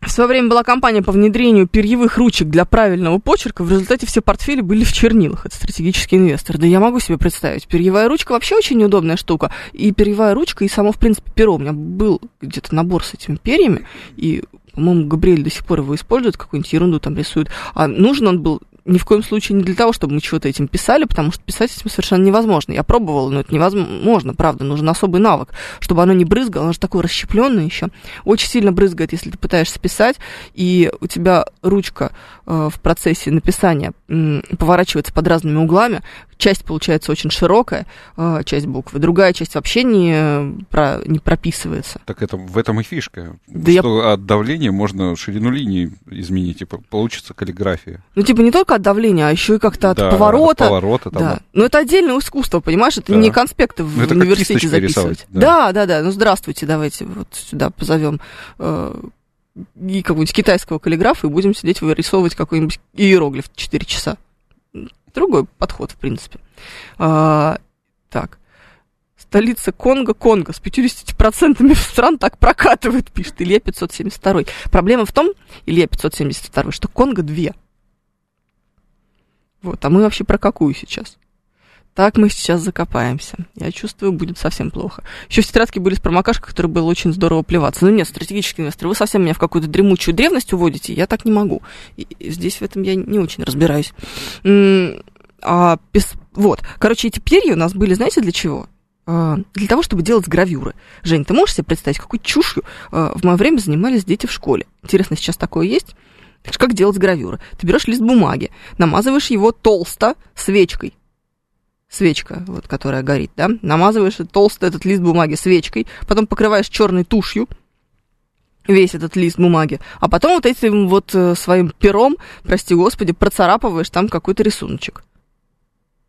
в свое время была кампания по внедрению перьевых ручек для правильного почерка. В результате все портфели были в чернилах. Это стратегический инвестор. Да я могу себе представить. Перьевая ручка вообще очень неудобная штука. И перьевая ручка, и само, в принципе, перо. У меня был где-то набор с этими перьями. И, по-моему, Габриэль до сих пор его использует, какую-нибудь ерунду там рисует. А нужен он был ни в коем случае не для того, чтобы мы чего-то этим писали, потому что писать этим совершенно невозможно. Я пробовала, но это невозможно, правда, нужен особый навык, чтобы оно не брызгало, оно же такое расщепленное еще. Очень сильно брызгает, если ты пытаешься писать, и у тебя ручка э, в процессе написания поворачивается под разными углами, часть получается очень широкая, э, часть буквы, другая часть вообще не, про, не прописывается. Так это в этом и фишка, да что я... от давления можно ширину линии изменить, и получится каллиграфия. Ну, типа не только от давления, а еще и как-то от да, поворота. От поворота там. Да. Но это отдельное искусство, понимаешь? Это да. не конспекты в ну, это университете записывать. Да. да, да, да. Ну здравствуйте, давайте вот сюда позовем э, и какого-нибудь китайского каллиграфа и будем сидеть вырисовывать какой-нибудь иероглиф 4 часа. Другой подход, в принципе. А, так. Столица Конго, Конго с 50% стран так прокатывает, пишет Илья 572. Проблема в том, Илья 572, что Конго две. Вот, а мы вообще про какую сейчас? Так мы сейчас закопаемся. Я чувствую, будет совсем плохо. Еще в тетрадке были с промокашкой, который было очень здорово плеваться. Но нет, стратегический инвестор, вы совсем меня в какую-то дремучую древность уводите, я так не могу. И здесь в этом я не очень разбираюсь. А, вот, короче, эти перья у нас были, знаете, для чего? А, для того, чтобы делать гравюры. Жень, ты можешь себе представить, какой чушью а, в мое время занимались дети в школе? Интересно, сейчас такое есть? Как делать гравюры? Ты берешь лист бумаги, намазываешь его толсто свечкой, свечка, вот, которая горит, да, намазываешь толстый этот лист бумаги свечкой, потом покрываешь черной тушью весь этот лист бумаги, а потом вот этим вот э, своим пером, прости господи, процарапываешь там какой-то рисуночек.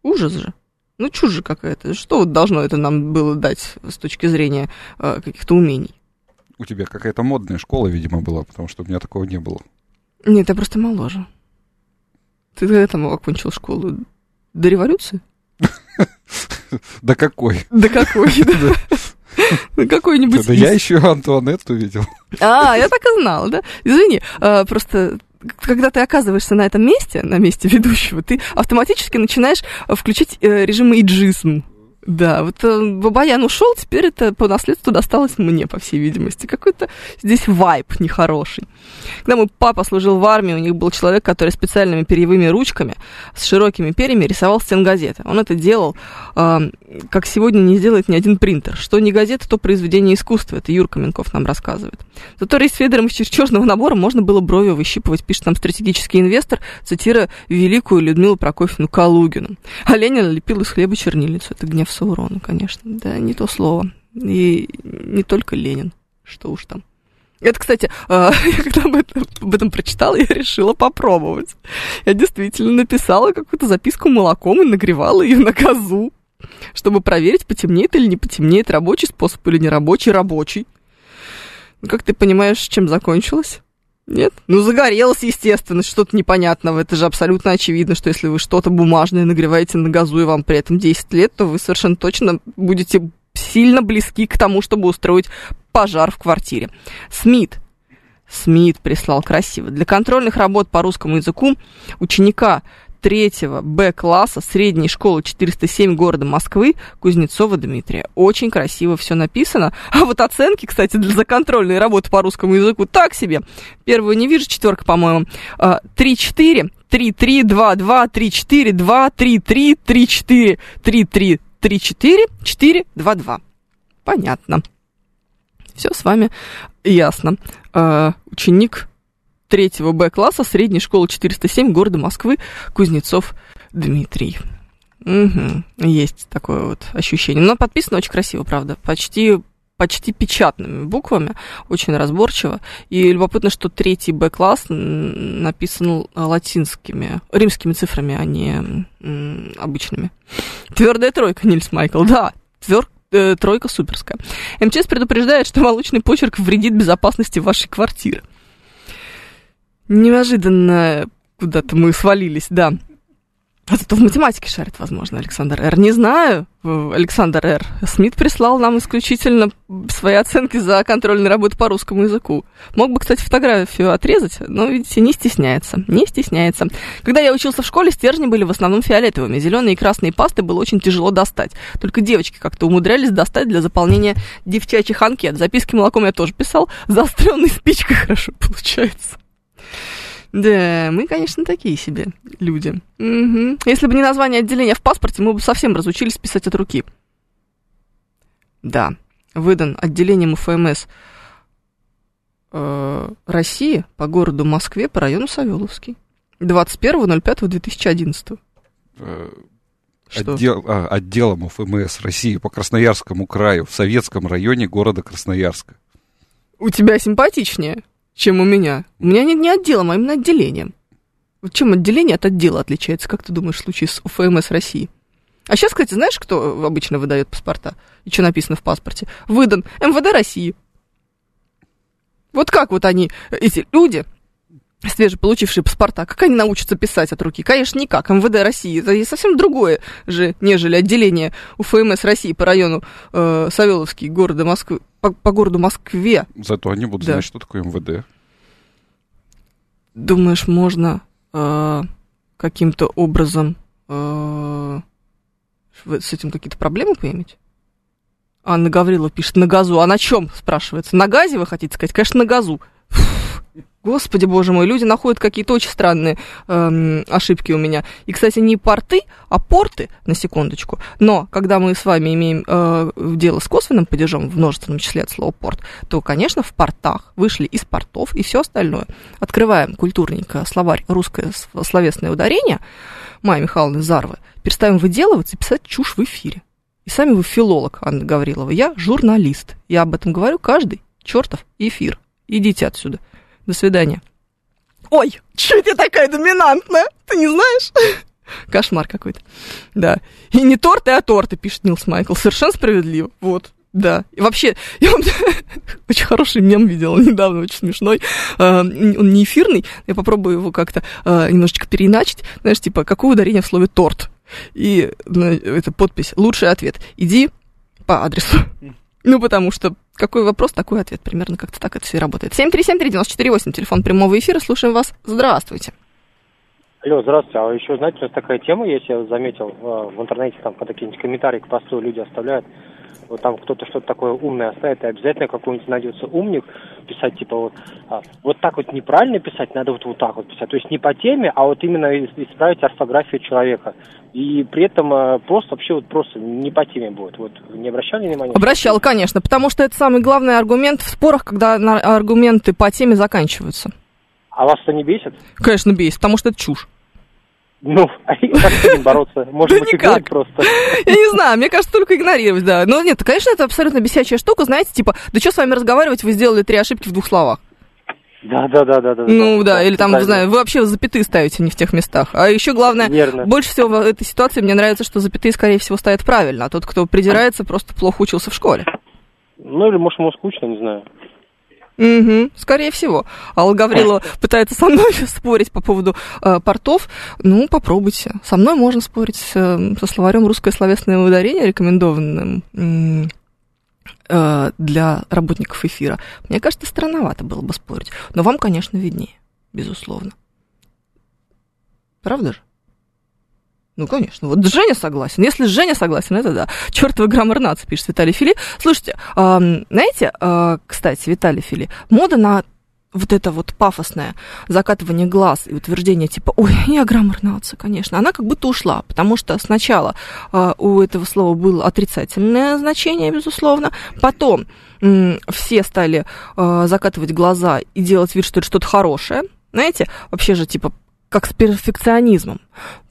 Ужас же. Ну, чушь же какая-то. Что вот должно это нам было дать с точки зрения э, каких-то умений? У тебя какая-то модная школа, видимо, была, потому что у меня такого не было. Нет, я просто моложе. Ты когда там окончил школу? До революции? Да какой? Да какой, да. Какой-нибудь... Да я еще Антуанетту видел. А, я так и знала, да? Извини, а, просто когда ты оказываешься на этом месте, на месте ведущего, ты автоматически начинаешь включить э, режим иджизм. Да, вот э, Бабаян ушел, теперь это по наследству досталось мне, по всей видимости. Какой-то здесь вайб нехороший. Когда мой папа служил в армии, у них был человек, который специальными перьевыми ручками с широкими перьями рисовал стенгазеты. Он это делал, э, как сегодня не сделает ни один принтер. Что не газета, то произведение искусства. Это Юрка Минков нам рассказывает. Зато Рейс Федором из черчежного набора можно было бровью выщипывать, пишет нам стратегический инвестор, цитируя великую Людмилу Прокофьевну Калугину. А Ленин лепил из хлеба чернильницу. Это гнев Саурона, конечно. Да, не то слово. И не только Ленин. Что уж там. Это, кстати, а, я когда об этом, об этом прочитала, я решила попробовать. Я действительно написала какую-то записку молоком и нагревала ее на газу, чтобы проверить, потемнеет или не потемнеет, рабочий способ или не рабочий, как ты понимаешь, чем закончилось? Нет? Ну, загорелось, естественно, что-то непонятного. Это же абсолютно очевидно, что если вы что-то бумажное нагреваете на газу, и вам при этом 10 лет, то вы совершенно точно будете сильно близки к тому, чтобы устроить пожар в квартире. Смит. Смит прислал красиво. Для контрольных работ по русскому языку ученика третьего Б-класса средней школы 407 города Москвы Кузнецова Дмитрия. Очень красиво все написано. А вот оценки, кстати, для законтрольной работы по русскому языку так себе. Первую не вижу, четверка, по-моему. 3-4, 3-3, 2-2, 3-4, 2, 3-3, 3-4, 3-3, 3-4, 4, 2-2. Понятно. Все с вами ясно. Э, ученик третьего Б-класса средней школы 407 города Москвы Кузнецов Дмитрий. Угу, есть такое вот ощущение. Но подписано очень красиво, правда. Почти почти печатными буквами, очень разборчиво. И любопытно, что третий Б-класс написан латинскими, римскими цифрами, а не обычными. Твердая тройка, Нильс Майкл, да, твер, э, тройка суперская. МЧС предупреждает, что молочный почерк вредит безопасности вашей квартиры. Неожиданно куда-то мы свалились, да. А то в математике шарит, возможно, Александр Р. Не знаю, Александр Р. Смит прислал нам исключительно свои оценки за контрольную работу по русскому языку. Мог бы, кстати, фотографию отрезать, но, видите, не стесняется. Не стесняется. Когда я учился в школе, стержни были в основном фиолетовыми. Зеленые и красные пасты было очень тяжело достать. Только девочки как-то умудрялись достать для заполнения девчачьих анкет. Записки молоком я тоже писал. Заостренной спичкой хорошо получается. Да, мы, конечно, такие себе люди. Угу. Если бы не название отделения в паспорте, мы бы совсем разучились писать от руки. Да, выдан отделением УФМС э, России по городу Москве по району Савеловский. 21.05.2011. Э, отдел, а, отделом УФМС России по Красноярскому краю в Советском районе города Красноярска. У тебя симпатичнее чем у меня. У меня нет не отделом, а именно отделением. Вот чем отделение от отдела отличается, как ты думаешь, в случае с УФМС России? А сейчас, кстати, знаешь, кто обычно выдает паспорта? И что написано в паспорте? Выдан МВД России. Вот как вот они, эти люди, свежеполучившие паспорта, как они научатся писать от руки? Конечно, никак. МВД России это совсем другое же, нежели отделение УФМС России по району э, Савеловский города Москвы по, по городу Москве. Зато они будут да. знать, что такое МВД. Вы с этим какие-то проблемы поимеете? Анна Гаврилова пишет, на газу. А на чем, спрашивается? На газе вы хотите сказать? Конечно, на газу. Господи, боже мой, люди находят какие-то очень странные эм, ошибки у меня. И, кстати, не порты, а порты, на секундочку. Но когда мы с вами имеем э, дело с косвенным падежом в множественном числе от слова порт, то, конечно, в портах вышли из портов и все остальное. Открываем культурненько словарь русское словесное ударение Майи Михайловны Зарвы, перестаем выделываться и писать чушь в эфире. И сами вы филолог, Анна Гаврилова. Я журналист. Я об этом говорю каждый чертов эфир. Идите отсюда. До свидания. Ой, что ты такая доминантная? Ты не знаешь? Кошмар какой-то. Да. И не торты, а торты, пишет Нилс Майкл. Совершенно справедливо. Вот. Да. И вообще, я вам очень хороший мем видела недавно, очень смешной. Uh, он не эфирный, я попробую его как-то uh, немножечко переиначить. Знаешь, типа, какое ударение в слове торт? И uh, это подпись «Лучший ответ». Иди по адресу. Ну, потому что какой вопрос, такой ответ. Примерно как-то так это все работает. 7373948, телефон прямого эфира. Слушаем вас. Здравствуйте. Алло, здравствуйте. А еще, знаете, у нас такая тема есть, я заметил э, в интернете, там, когда какие-нибудь комментарии к посту люди оставляют, вот там кто-то что-то такое умное оставит, и обязательно какой-нибудь найдется умник писать, типа, вот, а, вот так вот неправильно писать, надо вот, вот так вот писать. То есть не по теме, а вот именно исправить орфографию человека. И при этом а, просто вообще вот просто не по теме будет. Вот не обращали внимания? Обращал, конечно, потому что это самый главный аргумент в спорах, когда аргументы по теме заканчиваются. А вас это не бесит? Конечно, бесит, потому что это чушь. Ну, а как с этим бороться? Может быть, игнорировать просто? Я не знаю, мне кажется, только игнорировать, да. Но нет, конечно, это абсолютно бесячая штука, знаете, типа, да что с вами разговаривать, вы сделали три ошибки в двух словах. Да, да, да, да, да. Ну да, или там, не знаю, вы вообще запятые ставите не в тех местах. А еще главное, Верно. больше всего в этой ситуации мне нравится, что запятые, скорее всего, ставят правильно, а тот, кто придирается, просто плохо учился в школе. Ну или, может, ему скучно, не знаю. Угу, скорее всего. Алла Гаврилова пытается со мной спорить по поводу э, портов. Ну, попробуйте. Со мной можно спорить э, со словарем русское словесное ударение, рекомендованным э, для работников эфира. Мне кажется, странновато было бы спорить. Но вам, конечно, виднее, безусловно. Правда же? Ну, конечно. Вот Женя согласен. Если Женя согласен, это да. Чертова граммар нации, пишет Виталий Фили. Слушайте, знаете, э, кстати, Виталий Фили, мода на вот это вот пафосное закатывание глаз и утверждение типа, ой, я граммар нация, конечно, она как будто ушла, потому что сначала э, у этого слова было отрицательное значение, безусловно, потом э, все стали э, закатывать глаза и делать вид, что это что-то хорошее, знаете, вообще же, типа, как с перфекционизмом.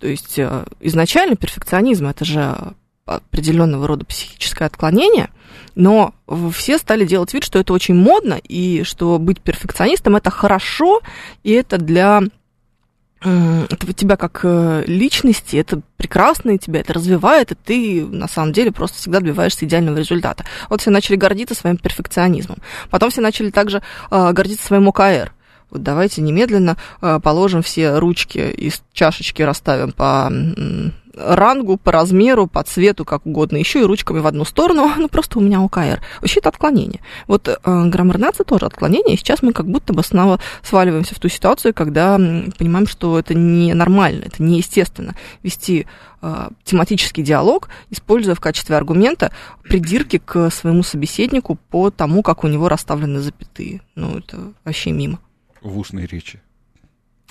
То есть э, изначально перфекционизм это же определенного рода психическое отклонение, но все стали делать вид, что это очень модно, и что быть перфекционистом это хорошо, и это для это тебя как э, личности, это прекрасно, и тебя это развивает, и ты на самом деле просто всегда добиваешься идеального результата. Вот все начали гордиться своим перфекционизмом. Потом все начали также э, гордиться своим ОКР вот давайте немедленно э, положим все ручки из чашечки, расставим по рангу, по размеру, по цвету, как угодно, еще и ручками в одну сторону, ну просто у меня ОКР. Вообще это отклонение. Вот э, граммар нации тоже отклонение, и сейчас мы как будто бы снова сваливаемся в ту ситуацию, когда понимаем, что это не нормально, это неестественно вести э, тематический диалог, используя в качестве аргумента придирки к своему собеседнику по тому, как у него расставлены запятые. Ну, это вообще мимо. В устной речи.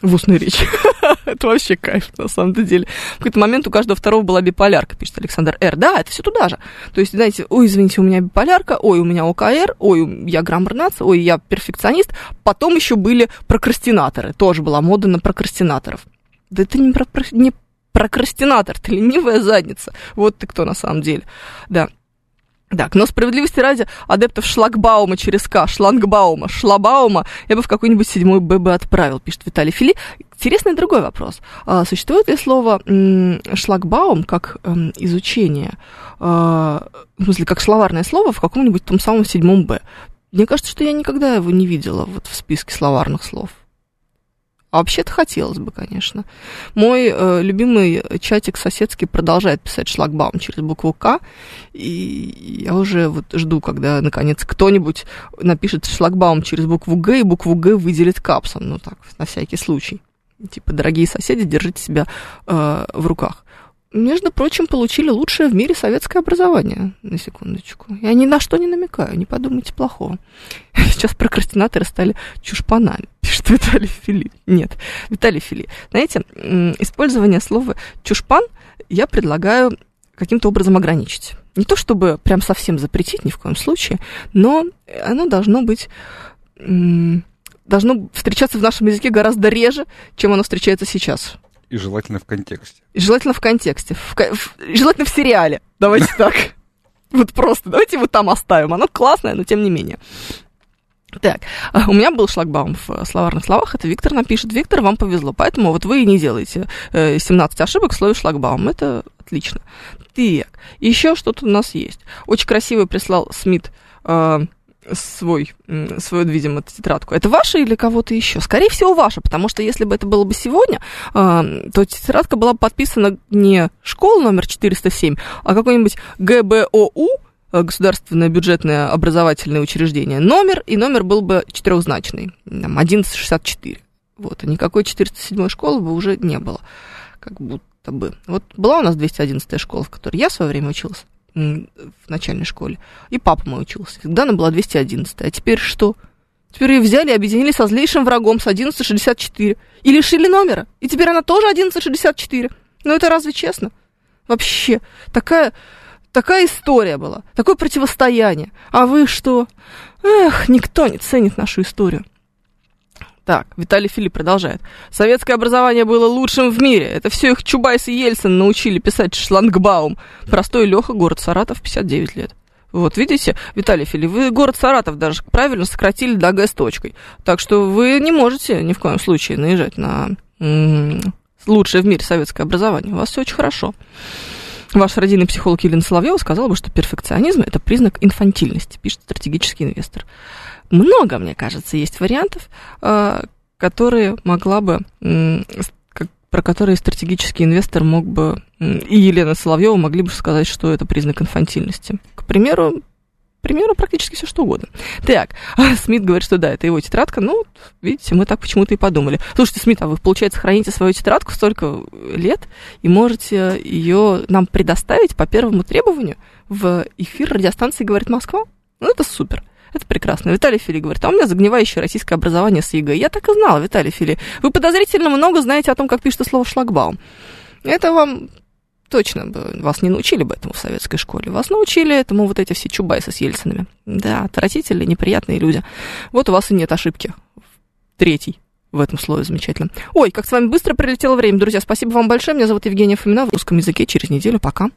В устной речи. это вообще кайф, на самом деле. В какой-то момент у каждого второго была биполярка, пишет Александр Р. Да, это все туда же. То есть, знаете, ой, извините, у меня биполярка, ой, у меня ОКР, ой, я граммар ой, я перфекционист. Потом еще были прокрастинаторы. Тоже была мода на прокрастинаторов. Да это не, про, не прокрастинатор, ты ленивая задница. Вот ты кто на самом деле. Да. Так, но справедливости ради, адептов шлагбаума через К, шлангбаума, шлабаума я бы в какой-нибудь седьмой Б бы отправил, пишет Виталий Фили. Интересный другой вопрос. А, существует ли слово м, шлагбаум как м, изучение, а, в смысле, как словарное слово в каком-нибудь том самом седьмом Б? Мне кажется, что я никогда его не видела вот в списке словарных слов. А вообще-то хотелось бы, конечно. Мой э, любимый чатик соседский продолжает писать шлагбаум через букву К, и я уже вот жду, когда, наконец, кто-нибудь напишет шлагбаум через букву Г, и букву Г выделит капсом, ну так, на всякий случай. Типа, дорогие соседи, держите себя э, в руках. между прочим, получили лучшее в мире советское образование, на секундочку. Я ни на что не намекаю, не подумайте плохого. Сейчас прокрастинаторы стали чушпанами, пишет Виталий Фили. Нет, Виталий Фили. Знаете, использование слова чушпан я предлагаю каким-то образом ограничить. Не то чтобы прям совсем запретить ни в коем случае, но оно должно быть должно встречаться в нашем языке гораздо реже, чем оно встречается сейчас. И желательно в контексте. И желательно в контексте. В, в, желательно в сериале. Давайте так. Вот просто. Давайте его там оставим. Оно классное, но тем не менее. Так, а, у меня был шлагбаум в э, словарных словах, это Виктор напишет. Виктор, вам повезло, поэтому вот вы и не делаете 17 э, ошибок в слове шлагбаум, это отлично. Так, еще что-то у нас есть. Очень красиво прислал Смит э, свой, свою, видимо, тетрадку. Это ваша или кого-то еще? Скорее всего, ваша, потому что если бы это было бы сегодня, э, то тетрадка была бы подписана не школа номер 407, а какой-нибудь ГБОУ, государственное бюджетное образовательное учреждение, номер, и номер был бы четырехзначный, там, 1164. Вот, а никакой 407 школы бы уже не было, как будто бы. Вот была у нас 211 школа, в которой я в свое время учился в начальной школе. И папа мой учился. Всегда она была 211. А теперь что? Теперь ее взяли и объединили со злейшим врагом с 1164. И лишили номера. И теперь она тоже 1164. Ну это разве честно? Вообще, такая, такая история была. Такое противостояние. А вы что? Эх, никто не ценит нашу историю. Так, Виталий Филипп продолжает. Советское образование было лучшим в мире. Это все их Чубайс и Ельцин научили писать шлангбаум. Простой Леха, город Саратов, 59 лет. Вот, видите, Виталий Филипп, вы город Саратов даже правильно сократили до Г с точкой. Так что вы не можете ни в коем случае наезжать на лучшее в мире советское образование. У вас все очень хорошо. Ваш родийный психолог Елена Соловьева сказала бы, что перфекционизм – это признак инфантильности, пишет стратегический инвестор много, мне кажется, есть вариантов, э, которые могла бы, про которые стратегический инвестор мог бы, и Елена Соловьева могли бы сказать, что это признак инфантильности. К примеру, примеру, практически все что угодно. Так, Смит говорит, что да, это его тетрадка. Ну, видите, мы так почему-то и подумали. Слушайте, Смит, а вы, получается, храните свою тетрадку столько лет и можете ее нам предоставить по первому требованию в эфир радиостанции «Говорит Москва»? Ну, это супер. Это прекрасно. Виталий Фили говорит, а у меня загнивающее российское образование с ЕГЭ. Я так и знала, Виталий Фили. Вы подозрительно много знаете о том, как пишется слово «шлагбаум». Это вам точно бы вас не научили бы этому в советской школе. Вас научили этому вот эти все чубайсы с Ельцинами. Да, отвратительные, неприятные люди. Вот у вас и нет ошибки. Третий в этом слове замечательно. Ой, как с вами быстро прилетело время, друзья. Спасибо вам большое. Меня зовут Евгения Фомина в русском языке. Через неделю. Пока.